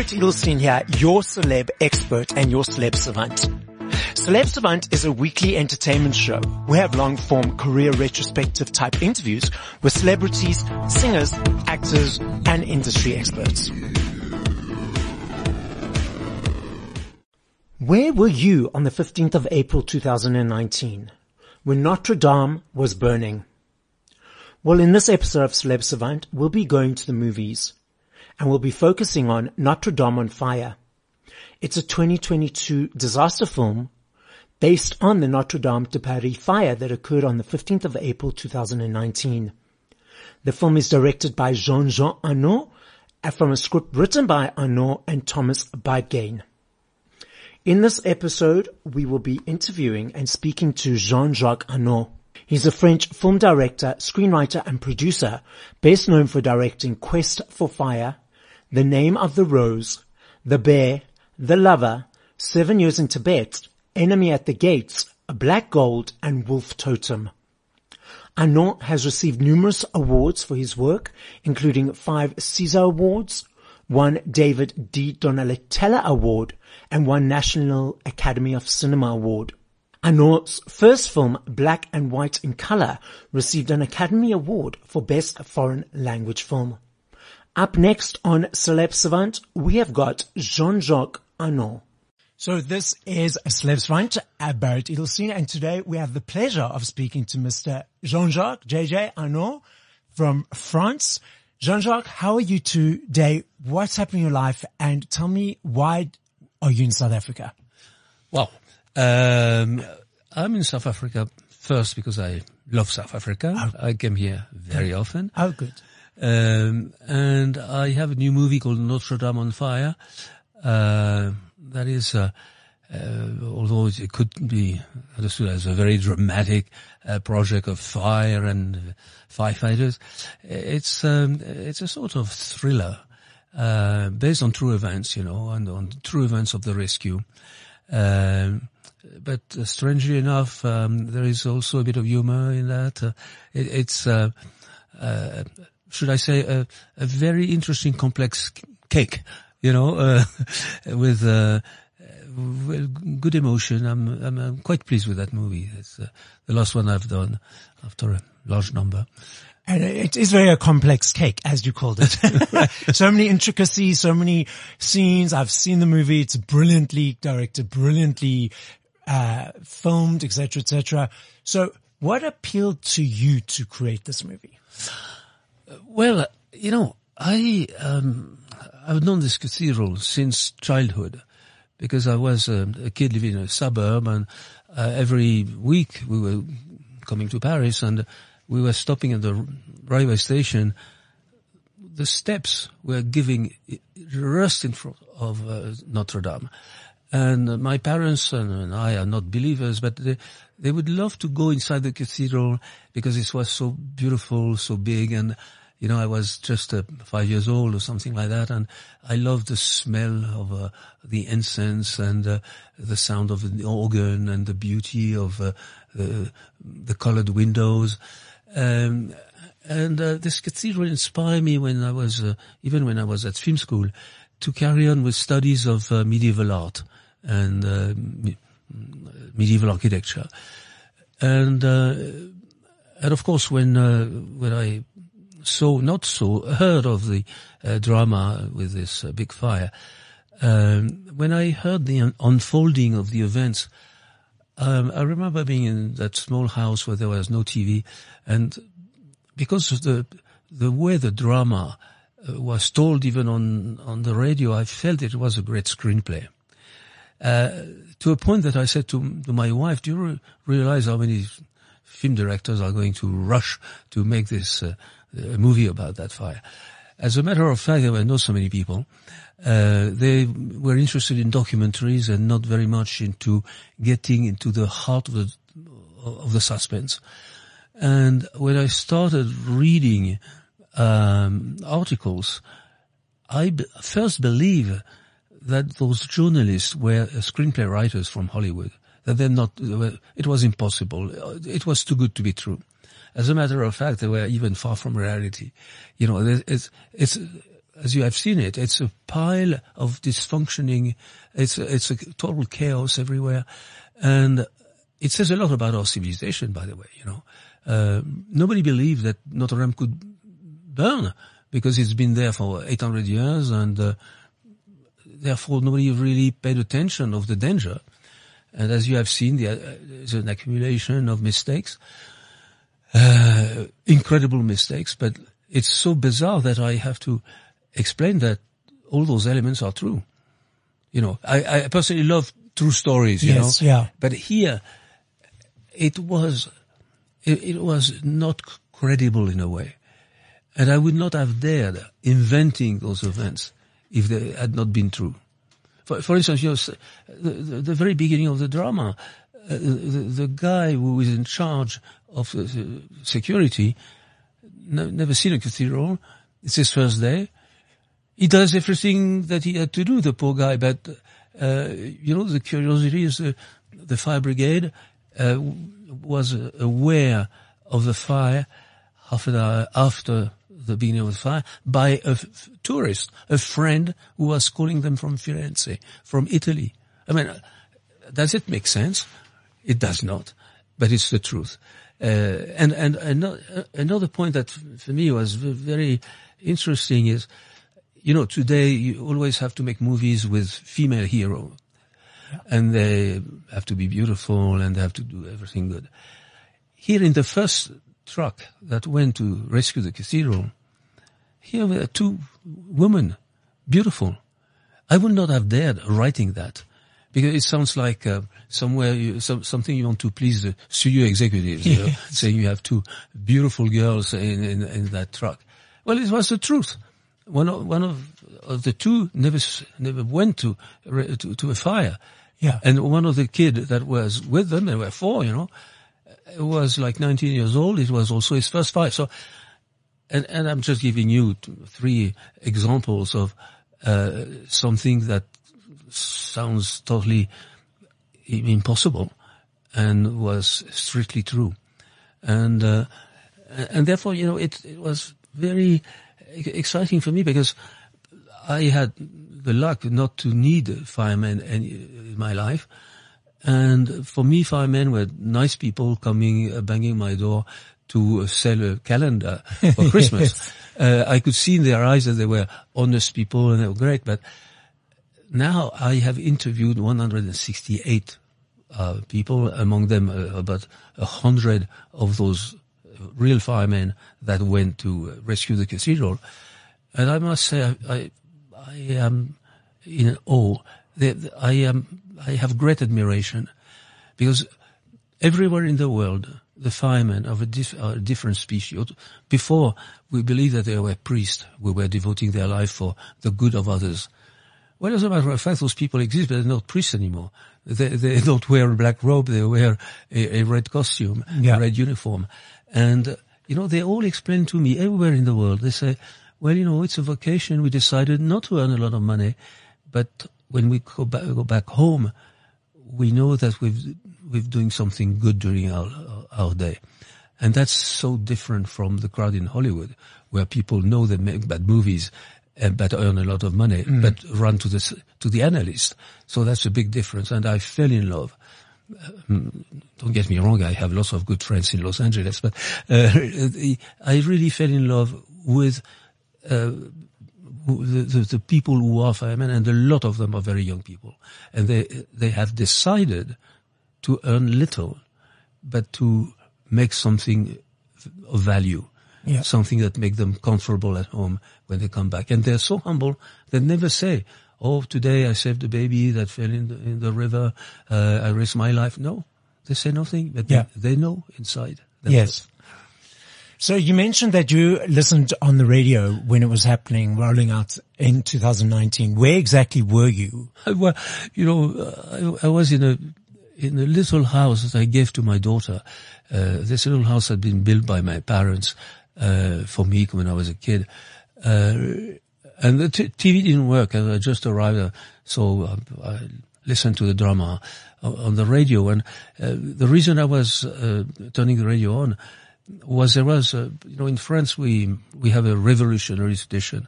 Barret Edelstein here, your celeb expert and your celeb savant. Celeb Savant is a weekly entertainment show. We have long form career retrospective type interviews with celebrities, singers, actors, and industry experts. Where were you on the 15th of April 2019 when Notre Dame was burning? Well, in this episode of Celeb Savant, we'll be going to the movies and we'll be focusing on Notre Dame on Fire. It's a 2022 disaster film based on the Notre Dame de Paris fire that occurred on the 15th of April 2019. The film is directed by Jean-Jacques Annaud from a script written by Annaud and Thomas Bidegain. In this episode, we will be interviewing and speaking to Jean-Jacques Annaud. He's a French film director, screenwriter and producer, best known for directing Quest for Fire, the Name of the Rose, The Bear, The Lover, Seven Years in Tibet, Enemy at the Gates, a Black Gold, and Wolf Totem. Annaud has received numerous awards for his work, including five César Awards, one David di Donatello Award, and one National Academy of Cinema Award. Annaud's first film, Black and White in Color, received an Academy Award for Best Foreign Language Film. Up next on Celeb Savant, we have got Jean-Jacques Annaud. So this is Celeb Savant at Barret Edelstein, and today we have the pleasure of speaking to Mr. Jean-Jacques JJ Annaud from France. Jean-Jacques, how are you today? What's happening in your life? And tell me why are you in South Africa? Well, um, I'm in South Africa first because I love South Africa. Oh. I came here very often. Oh, good. Um, and I have a new movie called Notre Dame on Fire. Uh, that is, uh, uh, although it could be understood as a very dramatic uh, project of fire and firefighters, it's um, it's a sort of thriller uh, based on true events, you know, and on true events of the rescue. Um, but uh, strangely enough, um, there is also a bit of humor in that. It, it's uh, should I say, a, a very interesting, complex cake, you know, uh, with, uh, well, good emotion. I'm, I'm, I'm, quite pleased with that movie. It's uh, the last one I've done after a large number. And it is very a complex cake, as you called it. so many intricacies, so many scenes. I've seen the movie. It's brilliantly directed, brilliantly uh, filmed, etc., etc. So, what appealed to you to create this movie? Well, you know, I um, I've known this cathedral since childhood because I was a, a kid living in a suburb, and uh, every week we were coming to Paris, and we were stopping at the railway station. The steps were giving just in front of uh, Notre Dame. And my parents and I are not believers, but they, they would love to go inside the cathedral because it was so beautiful, so big, and you know, I was just uh, five years old or something like that, and I loved the smell of uh, the incense and uh, the sound of the organ and the beauty of uh, the, the colored windows. Um, and uh, this cathedral inspired me when I was, uh, even when I was at film school, to carry on with studies of medieval art and me- medieval architecture. And and of course, when when I so not so heard of the uh, drama with this uh, big fire. Um, when I heard the un- unfolding of the events, um, I remember being in that small house where there was no TV, and because of the the way the drama uh, was told, even on on the radio, I felt it was a great screenplay. Uh, to a point that I said to, to my wife, "Do you re- realize how many film directors are going to rush to make this?" Uh, a movie about that fire. As a matter of fact, there were not so many people. Uh, they were interested in documentaries and not very much into getting into the heart of the of the suspense. And when I started reading um, articles, I b- first believe that those journalists were screenplay writers from Hollywood. That they're not. It was impossible. It was too good to be true. As a matter of fact, they were even far from reality. You know, it's, it's as you have seen it, it's a pile of dysfunctioning. It's it's a total chaos everywhere, and it says a lot about our civilization. By the way, you know, uh, nobody believed that Notre Dame could burn because it's been there for 800 years, and uh, therefore nobody really paid attention of the danger. And as you have seen, the, uh, there's an accumulation of mistakes, uh, incredible mistakes, but it's so bizarre that I have to explain that all those elements are true. You know, I, I personally love true stories, you Yes, know. yeah. But here, it was, it, it was not credible in a way. And I would not have dared inventing those events if they had not been true. For, for instance, you know, the, the, the very beginning of the drama, the, the guy who is in charge of uh, security, no, never seen a cathedral. It's his first day. He does everything that he had to do, the poor guy. But uh, you know, the curiosity is uh, the fire brigade uh, was uh, aware of the fire half an hour after the beginning of the fire by a f- tourist, a friend who was calling them from Firenze, from Italy. I mean, uh, does it make sense? It does not, but it's the truth. Uh, and and ano- another point that for me was very interesting is, you know, today you always have to make movies with female hero, and they have to be beautiful and they have to do everything good. Here in the first truck that went to rescue the cathedral, here were two women, beautiful. I would not have dared writing that because it sounds like uh, somewhere you, some, something you want to please the studio executives, you know, saying you have two beautiful girls in, in, in that truck. Well, it was the truth. One of, one of, of the two never never went to, to to a fire. Yeah. And one of the kid that was with them, there were four, you know, was like 19 years old. It was also his first fire. So and, and I'm just giving you three examples of uh, something that sounds totally impossible and was strictly true. And, uh, and therefore, you know, it, it was very exciting for me because I had the luck not to need firemen any, in my life. And for me, firemen were nice people coming, uh, banging my door to uh, sell a calendar for Christmas. uh, I could see in their eyes that they were honest people and they were great. But now I have interviewed 168 uh, people, among them uh, about a hundred of those real firemen that went to uh, rescue the cathedral. And I must say, I, I, I am in awe. The- the- I am, I have great admiration because everywhere in the world, the firemen of a, a different species. Before, we believed that they were priests We were devoting their life for the good of others. Well, as a matter of fact, those people exist, but they're not priests anymore. They, they don't wear a black robe, they wear a, a red costume, Yeah. a red uniform. And, uh, you know, they all explain to me everywhere in the world, they say, well, you know, it's a vocation. We decided not to earn a lot of money, but when we go back, go back home, we know that we've, we're doing something good during our, our day. And that's so different from the crowd in Hollywood, where people know they make bad movies, uh, but earn a lot of money, but run to the, to the analyst. So that's a big difference. And I fell in love. Um, don't get me wrong, I have lots of good friends in Los Angeles, but uh, I really fell in love with uh, the, the, the people who are firemen, and a lot of them are very young people, and they they have decided to earn little, but to make something of value, Yeah. something that make them comfortable at home when they come back, and they're so humble they never say. Oh, today I saved a baby that fell in the, in the river. Uh, I risked my life. No, they say nothing, but Yeah. they, they know inside. Yes. So you mentioned that you listened on the radio when it was happening, rolling out in 2019. Where exactly were you? Well, you know, uh, I, I was in a in a little house that I gave to my daughter. Uh, this little house had been built by my parents uh, for me when I was a kid, uh, and the t- TV didn't work. I just arrived, uh, so uh, I listened to the drama on on the radio. And uh, the reason I was uh, turning the radio on was there was, you know, in France we we have a revolutionary tradition.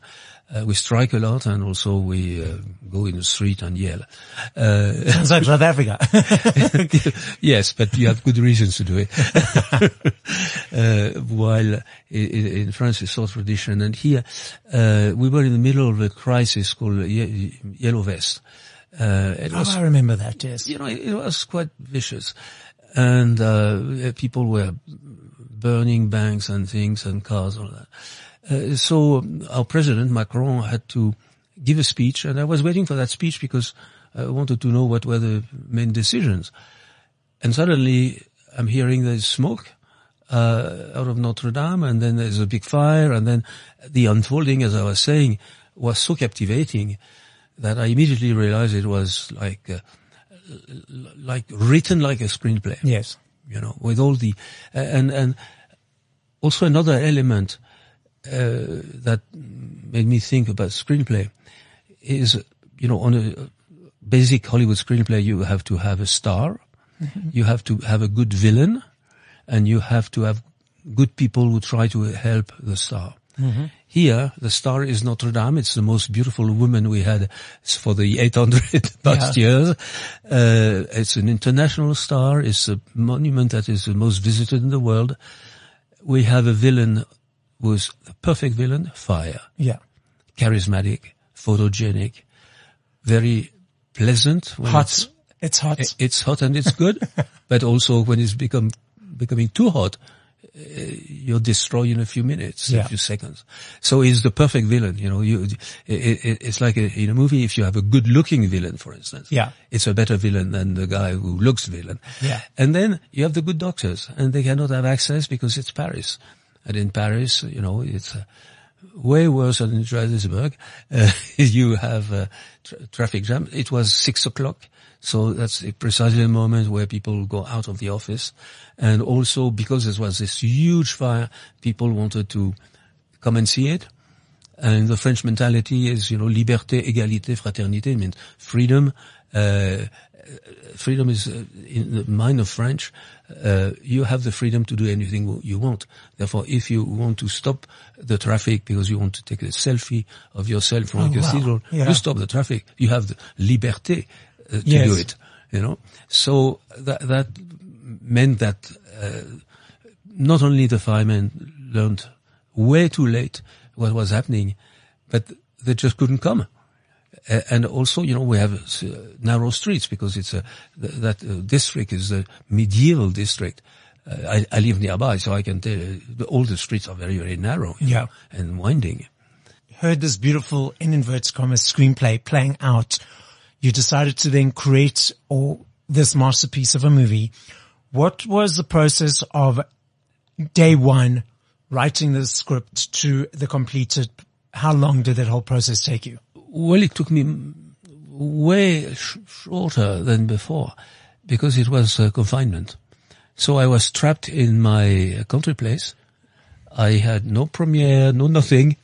Uh, we strike a lot, and also we uh, go in the street and yell. Uh, Sounds like South Africa. yes, but you have good reasons to do it. uh, while in, in, France it's sort of tradition, and here uh, we were in the middle of a crisis called Ye- Yellow Vest. Uh, it oh, was, I remember that. Yes, you know, it, it was quite vicious, and uh, people were burning banks and things and cars and all that. Uh, so um, our president Macron had to give a speech, and I was waiting for that speech because I wanted to know what were the main decisions. And suddenly, I'm hearing there's smoke uh, out of Notre Dame, and then there's a big fire, and then the unfolding, as I was saying, was so captivating that I immediately realized it was like uh, like written like a screenplay. Yes, you know, with all the and and also another element uh, that made me think about screenplay is, you know, on a basic Hollywood screenplay, you have to have a star, mm-hmm. you have to have a good villain, and you have to have good people who try to help the star. Mm-hmm. Here, the star is Notre Dame. It's the most beautiful woman we had for the 800 past yeah. years. Uh, it's an international star. It's a monument that is the most visited in the world. We have a villain was the perfect villain, fire. Yeah. Charismatic, photogenic, very pleasant. hot. It's, it's hot. It's hot and it's good, but also when it's become, becoming too hot, uh, you're destroyed in a few minutes, yeah. a few seconds. So he's the perfect villain. You know, you, it, it, it's like a, in a movie, if you have a good looking villain, for instance, yeah, it's a better villain than the guy who looks villain. Yeah. And then you have the good doctors and they cannot have access because it's Paris. And in Paris, you know, it's uh, way worse than in Johannesburg. Uh, you have a tra- traffic jam. It was six o'clock. So that's precisely the moment where people go out of the office. And also because there was this huge fire, people wanted to come and see it. And the French mentality is, you know, liberté, égalité, fraternité means freedom, uh, freedom is uh, in the mind of French. Uh, you have the freedom to do anything you want. Therefore, if you want to stop the traffic because you want to take a selfie of yourself from oh, a cathedral, wow. yeah. you stop the traffic. You have the liberté uh, to yes. do it. You know, so that that meant that uh, not only the firemen learned way too late what was happening, but they just couldn't come and also, you know, we have uh, narrow streets because it's a, that uh, district is a medieval district. Uh, I, I, live nearby, so I can tell you, all the streets are very, very narrow yeah. and winding. Heard this beautiful, in inverted commas, screenplay playing out. You decided to then create all this masterpiece of a movie. What was the process of day one writing the script to the completed? How long did that whole process take you? Well, it took me way sh- shorter than before because it was uh, confinement. So I was trapped in my country place. I had no premiere, no nothing.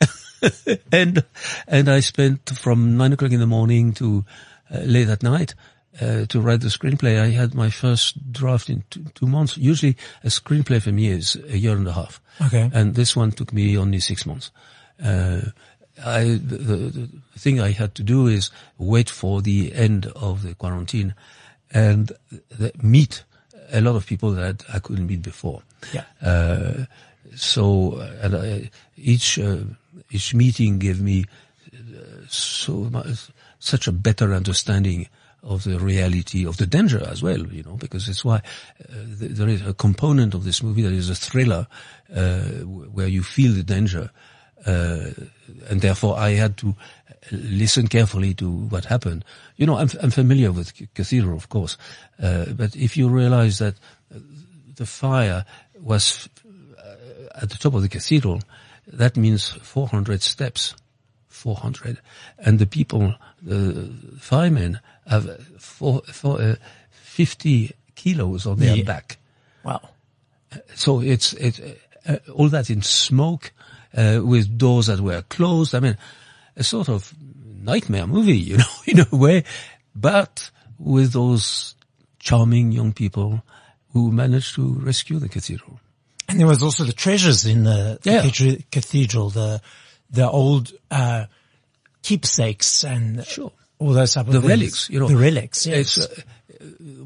and, and I spent from nine o'clock in the morning to uh, late at night, uh, to write the screenplay. I had my first draft in two, two, months. Usually a screenplay for me is a year and a half. Okay. And this one took me only six months. Uh, I, the, the, thing I had to do is wait for the end of the quarantine and meet a lot of people that I couldn't meet before. Yeah. Uh, so, and I, each, uh, each meeting gave me uh, so much, such a better understanding of the reality of the danger as well, you know, because it's why uh, there is a component of this movie that is a thriller, uh, where you feel the danger uh, and therefore I had to listen carefully to what happened. You know, I'm, I'm familiar with cathedral, of course, uh, but if you realize that the fire was uh, at the top of the cathedral, that means 400 steps. 400. And the people, the firemen have four, four, uh, 50 kilos on their yeah. back. Wow. So it's, it's uh, all that in smoke, uh, with doors that were closed. I mean, a sort of nightmare movie, you know, in a way, but with those charming young people who managed to rescue the cathedral. And there was also the treasures in the, the Yeah. cathe- cathedral, the, the old, uh, keepsakes and Sure. all those type of The things. relics, you know. The relics, yes. It's, uh,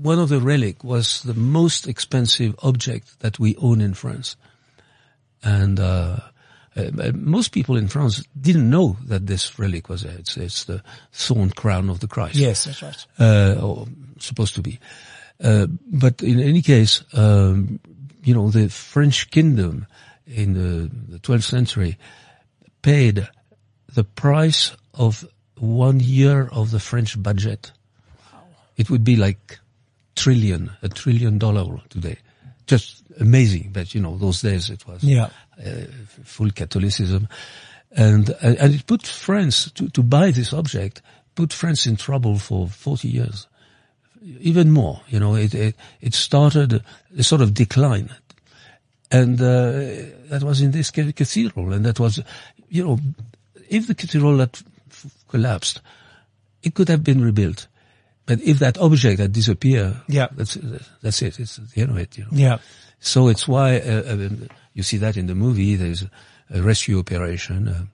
one of the relic was the most expensive object that we own in France. And, uh, uh, most people in France didn't know that this relic was there. It's, it's the thorn crown of the Christ. yes, that's right. uh, or supposed to be. Uh, but in any case, um, you know, the French kingdom in the, the 12th century paid the price of one year of the French budget. Wow. It would be like trillion, a trillion dollar today. Just amazing. But you know, those days it was Yeah. Uh, full Catholicism, and uh, and it put France to to buy this object put France in trouble for forty years, even more. You know, it it, it started a sort of decline, and uh, that was in this cathedral, and that was, you know, if the cathedral had f- collapsed, it could have been rebuilt. But if that object had disappeared, Yeah. that's that's it. It's the end of it. You know. Yeah. So it's why uh, uh, you see that in the movie. There's a rescue operation uh,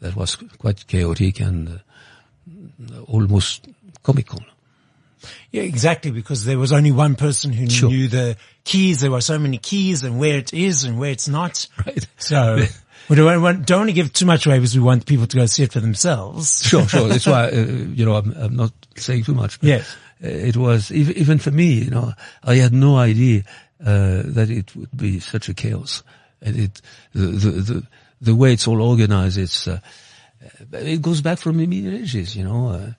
that was quite chaotic and uh, almost comical. Yeah, exactly, because there was only one person who Sure. knew the keys. There were so many keys and where it is and where it's not. Right. So we don't want, don't want to give too much away because we want people to go see it for themselves. Sure, sure. That's why uh, you know I'm, I'm not saying too much. But Yes. it was even for me. You know, I had no idea uh, that it would be such a chaos. And it the the the, the way it's all organized. It's uh, it goes back from the Middle Ages. You know. Uh,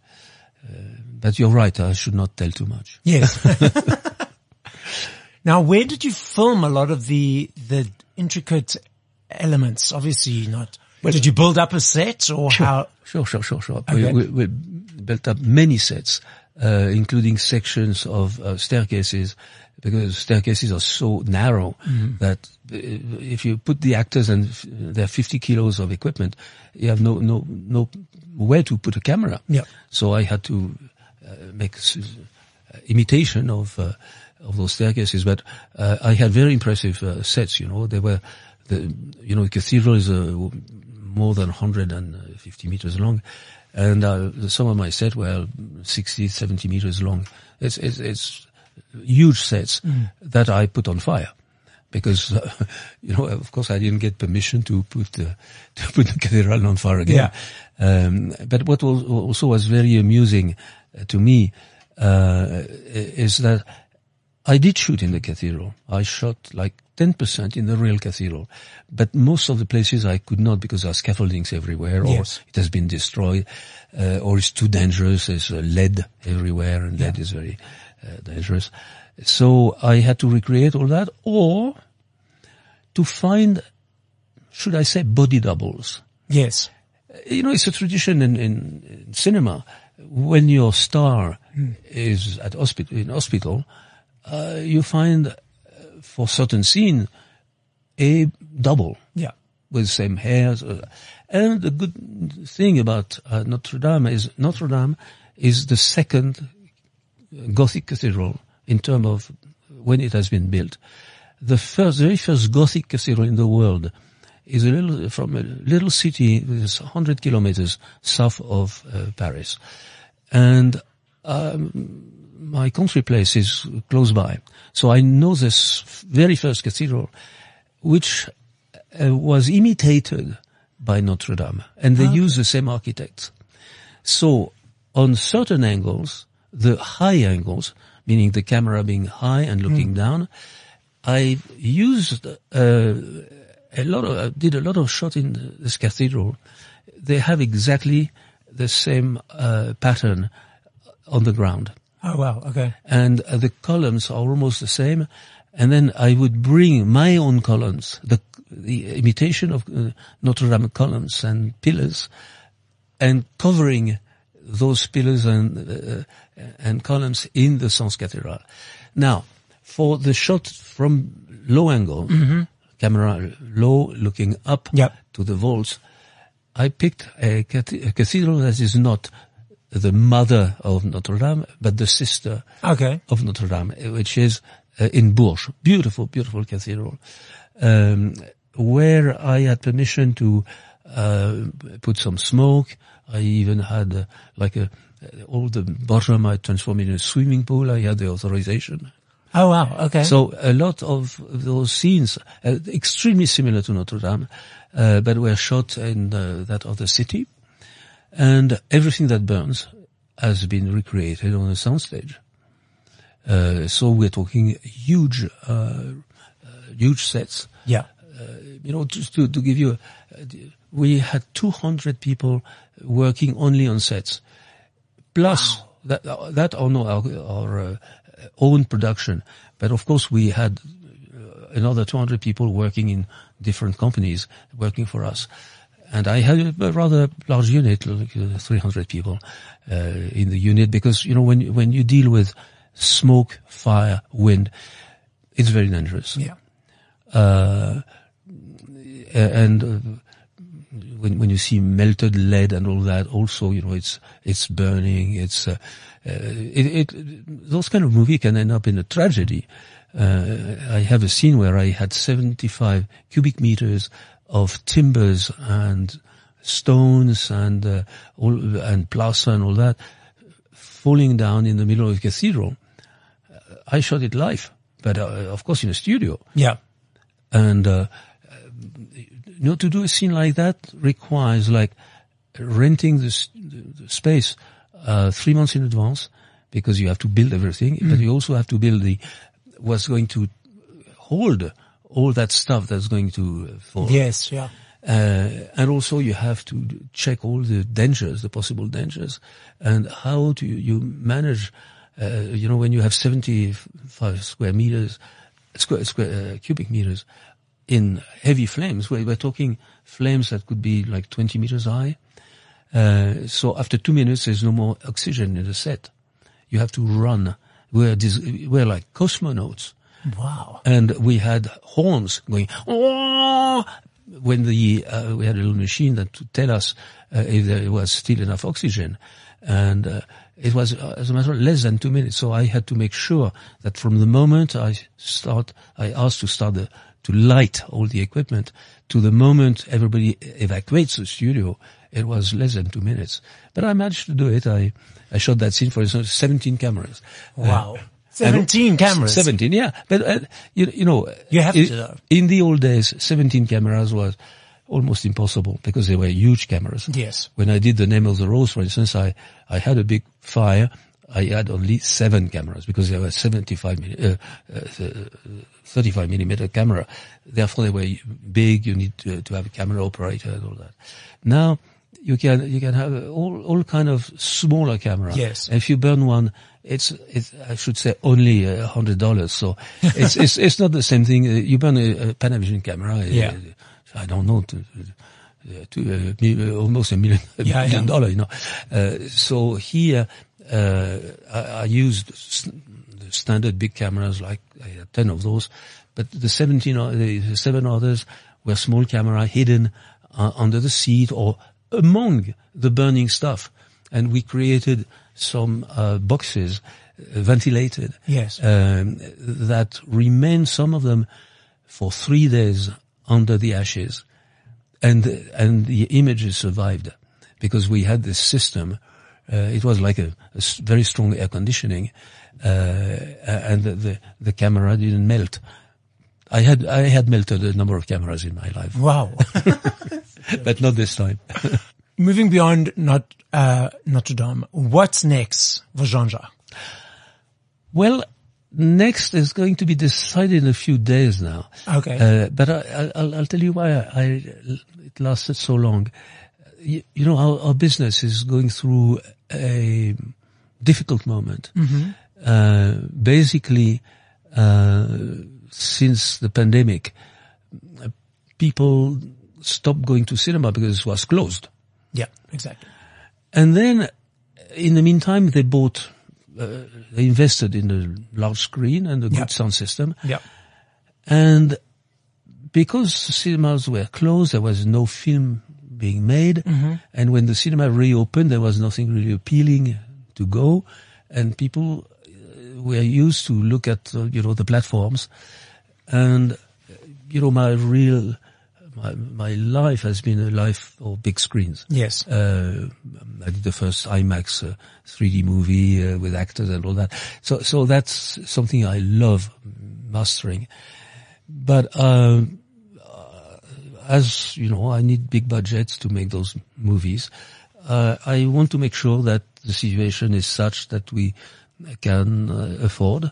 uh, but you're right. I should not tell too much. Yes. now, where did you film a lot of the, the intricate elements? Obviously not. did you build up a set or how? Sure, sure, sure, sure. Okay. We, we built up many sets, uh, including sections of uh, staircases, because staircases are so narrow Mm-hmm. that uh, if you put the actors and f- there are 50 kilos of equipment, you have no, no, no where to put a camera. Yeah. So I had to uh, make s- uh, imitation of uh, of those staircases, but uh, I had very impressive uh, sets. You know, they were the you know the cathedral is uh, more than 150 meters long, and uh, some of my sets were 60, 70 meters long. It's it's, it's huge sets that I put on fire. Because uh, you know, of course, I didn't get permission to put uh, to put the cathedral on fire again. Um, but what was also was very amusing uh, to me uh, is that I did shoot in the cathedral. I shot like 10% in the real cathedral, but most of the places I could not because there are scaffoldings everywhere, or Yes. it has been destroyed, uh, or it's too dangerous. There's uh, lead everywhere, and lead is very uh, dangerous. So I had to recreate all that, or to find, should I say, body doubles Yes. you know, it's a tradition in, in, in cinema. When your star is at hospital, in hospital, uh, you find for certain scene a double Yeah. with same hairs. uh, And the good thing about uh, Notre Dame is Notre Dame is the second Gothic cathedral in terms of when it has been built. The first, very first Gothic cathedral in the world is a little from a little city that is 100 kilometers south of uh, Paris, and um, my country place is close by. So I know this very first cathedral, which uh, was imitated by Notre Dame, and they use the same architects. So on certain angles, the high angles, meaning the camera being high and looking down, I used uh, a lot of, I did a lot of shot in this cathedral. They have exactly the same uh, pattern on the ground Oh wow. Okay. and uh, the columns are almost the same. And then I would bring my own columns, the, the imitation of uh, Notre Dame columns and pillars, and covering those pillars and uh, and columns in the Sens Cathedral. Now, for the shot from low angle, camera low, looking up Yep. to the vaults, I picked a, cath- a cathedral that is not the mother of Notre Dame, but the sister Okay. of Notre Dame, which is uh, in Bourges. Beautiful, beautiful cathedral. um, where I had permission to uh, put some smoke. I even had uh, like a all the bottom I transformed in a swimming pool. I had the authorization. Oh wow. Okay. So a lot of those scenes, uh, extremely similar to Notre Dame, uh, but were shot in uh, that other city, and everything that burns has been recreated on a soundstage. Uh, so we're talking huge, uh, uh, huge sets. yeah. You know, just to, to give you, a, we had 200 people working only on sets, plus that that on our, our uh, own production. But of course, we had uh, another 200 people working in different companies working for us. And I had a rather large unit, like uh, 300 people uh, in the unit, because you know when when you deal with smoke, fire, wind, it's very dangerous. Yeah. Uh, and uh, when when you see melted lead and all that, also you know it's it's burning. It's uh, uh, it, it those kind of movie can end up in a tragedy. Uh, I have a scene where I had 75 cubic meters of timbers and stones and uh, all and plaster and all that falling down in the middle of the cathedral. I shot it live, but uh, of course in a studio. Yeah. And uh, you know, to do a scene like that requires like renting the, the space uh, three months in advance because you have to build everything, but you also have to build the what's going to hold all that stuff that's going to uh, fall. Yes. Yeah. Uh, and also you have to check all the dangers, the possible dangers, and how do you, you manage, uh, you know, when you have 75 square meters, square, square uh, cubic meters in heavy flames, we're, we're talking flames that could be like 20 meters high. Uh, so after two minutes, there's no more oxygen in the set. You have to run. We're, dis- we're like cosmonauts Wow. and we had horns going "Oh!" when the uh, we had a little machine that to tell us uh, if there was still enough oxygen, and uh, it was uh, as a matter of less than two minutes. So I had to make sure that from the moment I start, I asked to start the, to light all the equipment to the moment everybody evacuates the studio. It was less than two minutes, but I managed to do it. I I shot that scene for instance, 17 cameras. Wow. Uh, 17 and- cameras. 17, yeah. But, uh, you, you know. You have to. In the old days, 17 cameras was almost impossible because they were huge cameras. Yes. When I did the name of the rose, for instance, I, I had a big fire. I had only seven cameras because there were 75 milli, uh, uh, 35 millimeter camera. Therefore they were big. You need to, to have a camera operator and all that. Now, you can, you can have all, all kind of smaller camera. Yes. If you burn one, it's, it's, I should say only a hundred dollars. So it's, it's, it's not the same thing. Uh, You burn a, a Panavision camera. uh, Yeah. I don't know, to, uh, to uh, uh, almost a million, a Yeah, million yeah. dollar, you know. Uh, so here, uh, I, I used the standard big cameras, like I had 10 of those, but the 17, the the seven others were small camera hidden uh, under the seat or among the burning stuff. And we created some uh, boxes, uh, ventilated, Yes. um, that remained, some of them, for three days under the ashes, and and the images survived because we had this system. Uh, it was like a very strong air conditioning, uh, and the, the the camera didn't melt. I had I had melted a number of cameras in my life, Wow. but not this time. Moving beyond not, uh, Notre Dame, what's next for Jean-Jacques? Well, next is going to be decided in a few days now. Okay. Uh, but I, I, I'll, I'll tell you why I, I, it lasted so long. You, you know, our, our business is going through a difficult moment. Uh, basically, uh, since the pandemic, people stopped going to cinema because it was closed. Yeah, exactly. And then, in the meantime, they bought, uh, they invested in a large screen and a good Yep. sound system. Yeah. And because cinemas were closed, there was no film being made. And when the cinema reopened, there was nothing really appealing to go. And people uh, were used to look at, uh, you know, the platforms. And you know, my real, my, my life has been a life of big screens. Yes. Uh, I did the first IMAX uh, 3D movie uh, with actors and all that. So, so that's something I love mastering. But, um, uh, as you know, I need big budgets to make those movies. Uh, I want to make sure that the situation is such that we can uh, afford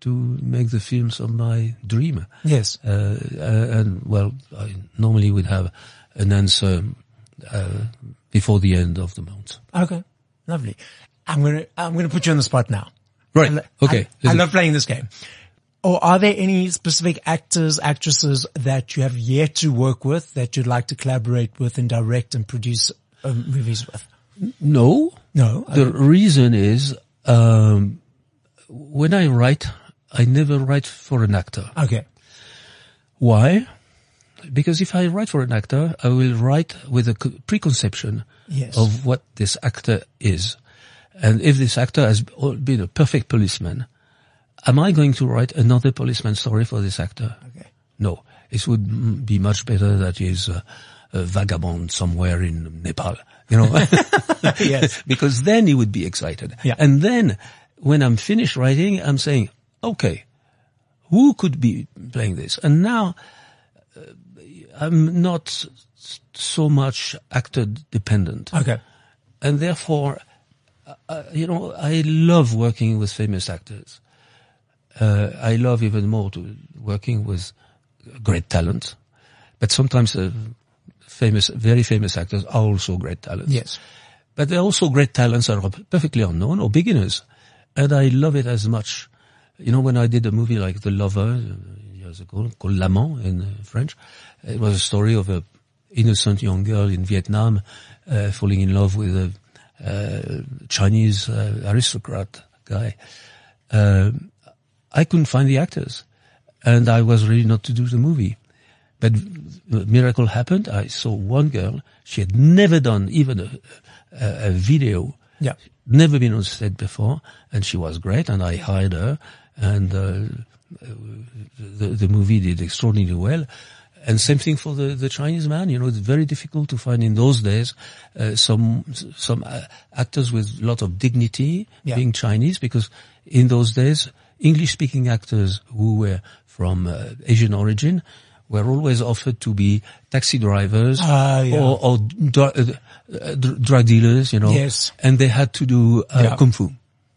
to make the films of my dream. Yes. Uh, uh, and well, I normally would have an answer uh, before the end of the month. Okay. Lovely. I'm gonna I'm gonna put you on the spot now. Right. I lo- okay. I, I love playing this game. Or are there any specific actors, actresses that you have yet to work with that you'd like to collaborate with and direct and produce um, movies with? no. No. The reason is um, when I write, I never write for an actor. Okay. Why? Because if I write for an actor, I will write with a preconception Yes. of what this actor is. And if this actor has been a perfect policeman, am I going to write another policeman story for this actor? Okay. No. It would be much better that he is a, a vagabond somewhere in Nepal, you know, Yes. because then he would be excited. Yeah. And then when I'm finished writing, I'm saying, okay, who could be playing this? And now uh, I'm not so much actor dependent Okay. and therefore, uh, uh, you know, I love working with famous actors. Uh, I love even more to working with great talent, but sometimes uh, famous, very famous actors are also great talents. Yes. But there are also great talents that are perfectly unknown or beginners. And I love it as much. You know, when I did a movie like The Lover uh, years ago, called L'Amant in uh, French, it was a story of a innocent young girl in Vietnam uh, falling in love with a uh, Chinese uh, aristocrat guy. Um I couldn't find the actors, and I was ready not to do the movie. But a miracle happened. I saw one girl. She had never done even a, a, a video, Yeah. never been on set before, and she was great. And I hired her, and uh, the, the movie did extraordinarily well. And same thing for the, the Chinese man. You know, it's very difficult to find in those days uh, some some uh, actors with a lot of dignity Yeah. being Chinese, because in those days English-speaking actors who were from uh, Asian origin were always offered to be taxi drivers Ah, yeah. or, or dr- uh, uh, dr- drug dealers, you know. Yes. And they had to do uh, Yeah. kung fu.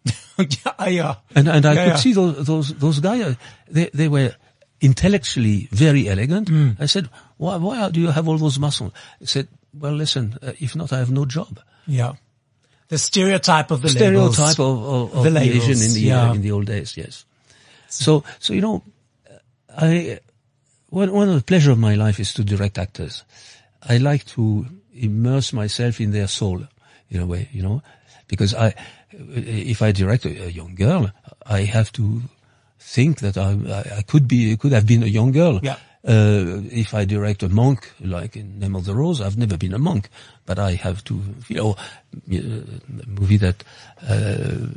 yeah. Yeah. And and I Yeah, could see those those those guys. uh, They they were intellectually very elegant. Hmm. I said, why why do you have all those muscles? He said, well, listen, uh, if not, I have no job. Yeah. The stereotype of the Stereotype labels. of of, of The the, Asian in the uh, in the old days, yes. So so you know, I one one of the pleasure of my life is to direct actors. I like to immerse myself in their soul, in a way, you know, because I, if I direct a, a young girl, I have to think that I, I, could be, could have been a young girl. Yeah. Uh, if I direct a monk, like in Name of the Rose, I've never been a monk, but I have to, you know, a movie that, uh,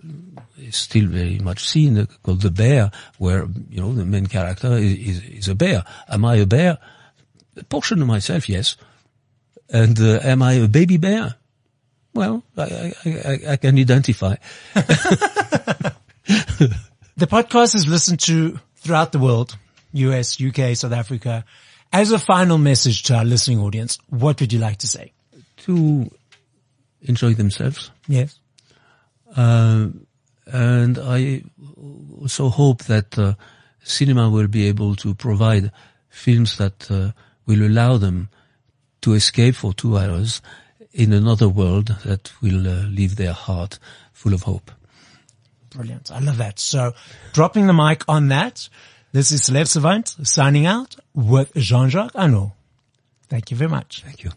is still very much seen uh, called The Bear, where, you know, the main character is, is, is a bear. Am I a bear? A portion of myself, yes. And uh, am I a baby bear? Well, I, I, I, I can identify. The podcast is listened to throughout the world, US, UK, South Africa. As a final message to our listening audience, what would you like to say? to enjoy themselves. Yes. Uh, and I also hope that uh, cinema will be able to provide films that uh, will allow them to escape for two hours in another world that will uh, leave their heart full of hope. Brilliant. I love that. So dropping the mic on that, this is Celeb Savant signing out with Jean-Jacques Annaud. Thank you very much. Thank you.